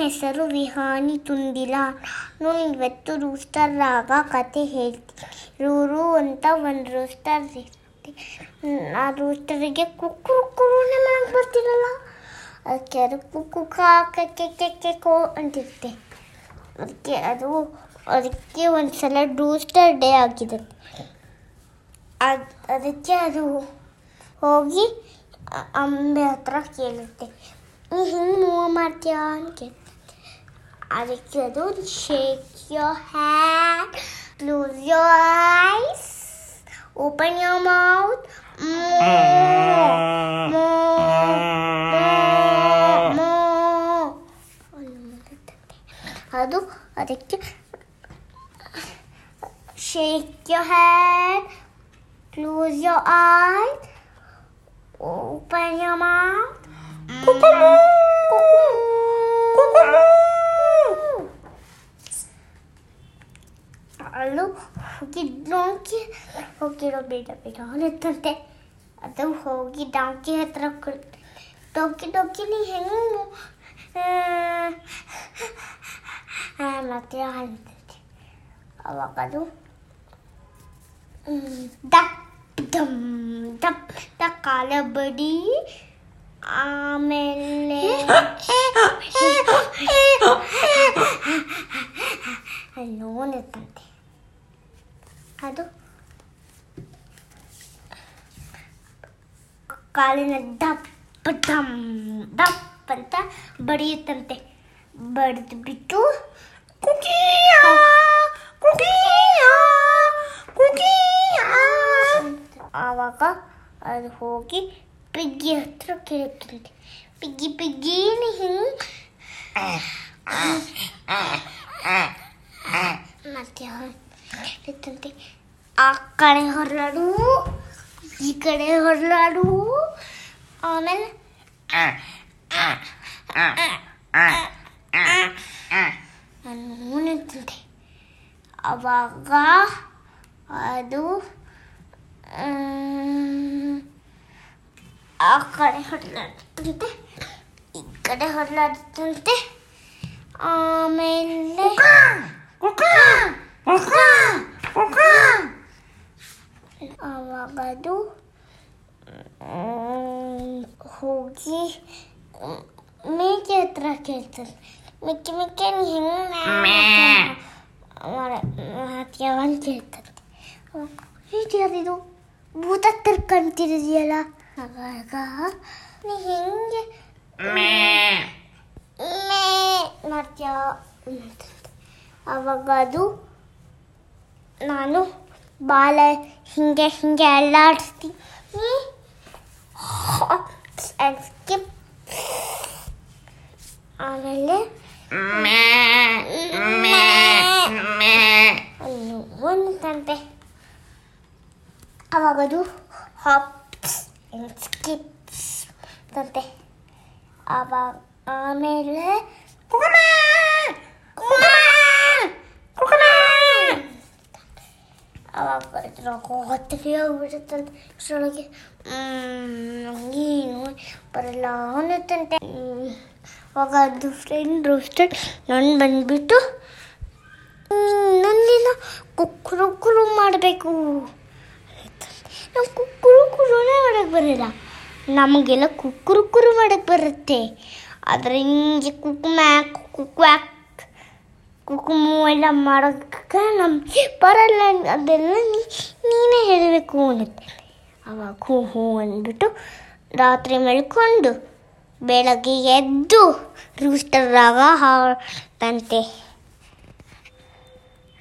ಹೆಸರು ವಿಹಾನಿ ತುಂದಿಲ ನಾನು ಇವತ್ತು ರೂಸ್ಟರ್ ರಾಗ ಕತೆ ಹೇಳ್ತೀನಿ ರೂರು ಅಂತ ಒಂದು ರೂಸ್ಟರ್ ಇರುತ್ತೆ ಆ ರೂಸ್ಟರಿಗೆ ಕುಕ್ಕು ಕುರುನೆ ಮಾಡಕ್ಕೆ ಬರ್ತಿರಲ್ಲ ಅದಕ್ಕೆ ಅದು ಕುಕ್ಕು ಕಾಕೆ ಕೆ ಕೋ ಅಂತಿರುತ್ತೆ ಅದಕ್ಕೆ ಅದು ಅದಕ್ಕೆ ಒಂದು ಸಲ ರೂಸ್ಟರ್ ಡೇ ಆಗಿದೆ ಅದು ಅದಕ್ಕೆ ಅದು ಹೋಗಿ ಅ- ಅಂಬೆ ಹತ್ರ ಕೇಳುತ್ತೆ ನೀ ಹಿಂಗೆ ಮೂವ್ ಮಾಡ್ತೀಯಾ ಅಂತ ಕೇಳುತ್ತೆ ಅದಕ್ಕೆ ಅದು shake your hand close your eyes open your mouth ಅದು ಅದಕ್ಕೆ shake your hand close your eyes open your donkey. Okay, no, beta, beta. Let's चलते तो होगी डोंकी है तरफ़ कर डोंकी डोंकी नहीं है ना माते हाल अब आका दो डक डम डक डक काले बड़ी आमेले ಕಾಲಿನ ಡಪ್ ಡಮ್ ಡಪ್ ಅಂತ ಬಡಿಯುತ್ತಂತೆ ಬಡಿದು ಬಿಟ್ಟು ಆವಾಗ ಅದು ಹೋಗಿ ಪಿಗ್ಗಿ ಹತ್ರ ಕೇಳುತ್ತಂತೆ ಪಿಗ್ಗಿ ಪಿಗ್ಗಿ ನೀ ಹಿಂಗೆ ಮತ್ತೆ ಹೇಳ್ತಂತೆ ಆ ಕಡೆ ಹೊರಲಾಡು ಈ ಕಡೆ ಹೊರಲಾಡು ಆಮೇಲೆ ನಾನು ನಿಂತಂತೆ ಅವಾಗ ಅದು ಮ್, ಆ ಕಡೆ ಹೊರಲಾಡುತ್ತಂತೆ ಈ ಕಡೆ ಹೊರಲಾಡುತ್ತಂತೆ ಆಮೇಲೆ ಹೋಗಿ ಮ್, ಮೇಕೆ ಹತ್ರ ಕೇಳ್ತದೆ ಮಿಕ್ಕಿ ಮಿಕ್ಕಿ ನೀ ಹೆಂಗೆ ಮಾಡ್ತೀಯ ಅಂತ ಕೇಳ್ತದೆ ಇದು ಭೂತ ತಿರ್ಕಂತಿದೆಯಲ್ಲ ಆವಾಗ ನೀ ಹೆಂಗೆ ಮೇ ಮಾಡ್ತೀಯ ಅಂತಂತೆ. ಆವಾಗ ಅದು ನಾನು ಬಾಲ ಹಿಂಗೆ ಹಿಂಗೆ ಅಲ್ಲಾಡಿಸ್ತೀನಿ ಸ್ಕಿಪ್ ಆಮೇಲೆ ಒಂದಂತೆ ಅವಾಗದು ಹಾಪ್ಸ್ ಸ್ಕಿಪ್ಸ್ ಅಂತೆ ಅವಾಗ ಆಮೇಲೆ ಅವಾಗ ಹೊತ್ತಿಗೆ ಹೋಗ್ಬಿಡುತ್ತಂತೆ ಅಷ್ಟರೊಳಗೆ ನಂಗೇನು ಬರಲ್ಲ ಅನ್ನತ್ತಂತೆ ಹ್ಮ್. ಅವಾಗ ಅದು ಫ್ರೆಂಡ್ ರೋಸ್ಟೆಡ್ ನಾನು ಬಂದ್ಬಿಟ್ಟು ನನ್ನಿಂದ ಕುಕ್ಕರು ಕುರು ಮಾಡಬೇಕು ನಾವು ಕುಕ್ಕರು ಕುರುನೇ ಮಾಡಕ್ಕೆ ಬರಲ್ಲ ನಮಗೆಲ್ಲ ಕುಕ್ಕರು ಕುರು ಮಾಡಕ್ಕೆ ಬರುತ್ತೆ ಆದರೆ ಹಿಂಗೆ ಕುಕ್ ಮ್ಯಾಕ್ ಕುಕ್ ವ್ಯಾಕ್ ಕುಕುಮು ಎಲ್ಲ ಮಾಡೋಕ್ಕೆ ನಮಗೆ ಬರಲ್ಲ ಅದೆಲ್ಲ ನೀ ನೀನೇ ಹೇಳಬೇಕು ಅನ್ನತ್ತೆ. ಅವಾಗ ಹೂ ಹೂ ಅಂದ್ಬಿಟ್ಟು ರಾತ್ರಿ ಮಲ್ಕೊಂಡು ಬೆಳಗ್ಗೆ ಎದ್ದು ರೂಸ್ಟರ್ ರಾಗ ಹಾಡ್ತಂತೆ.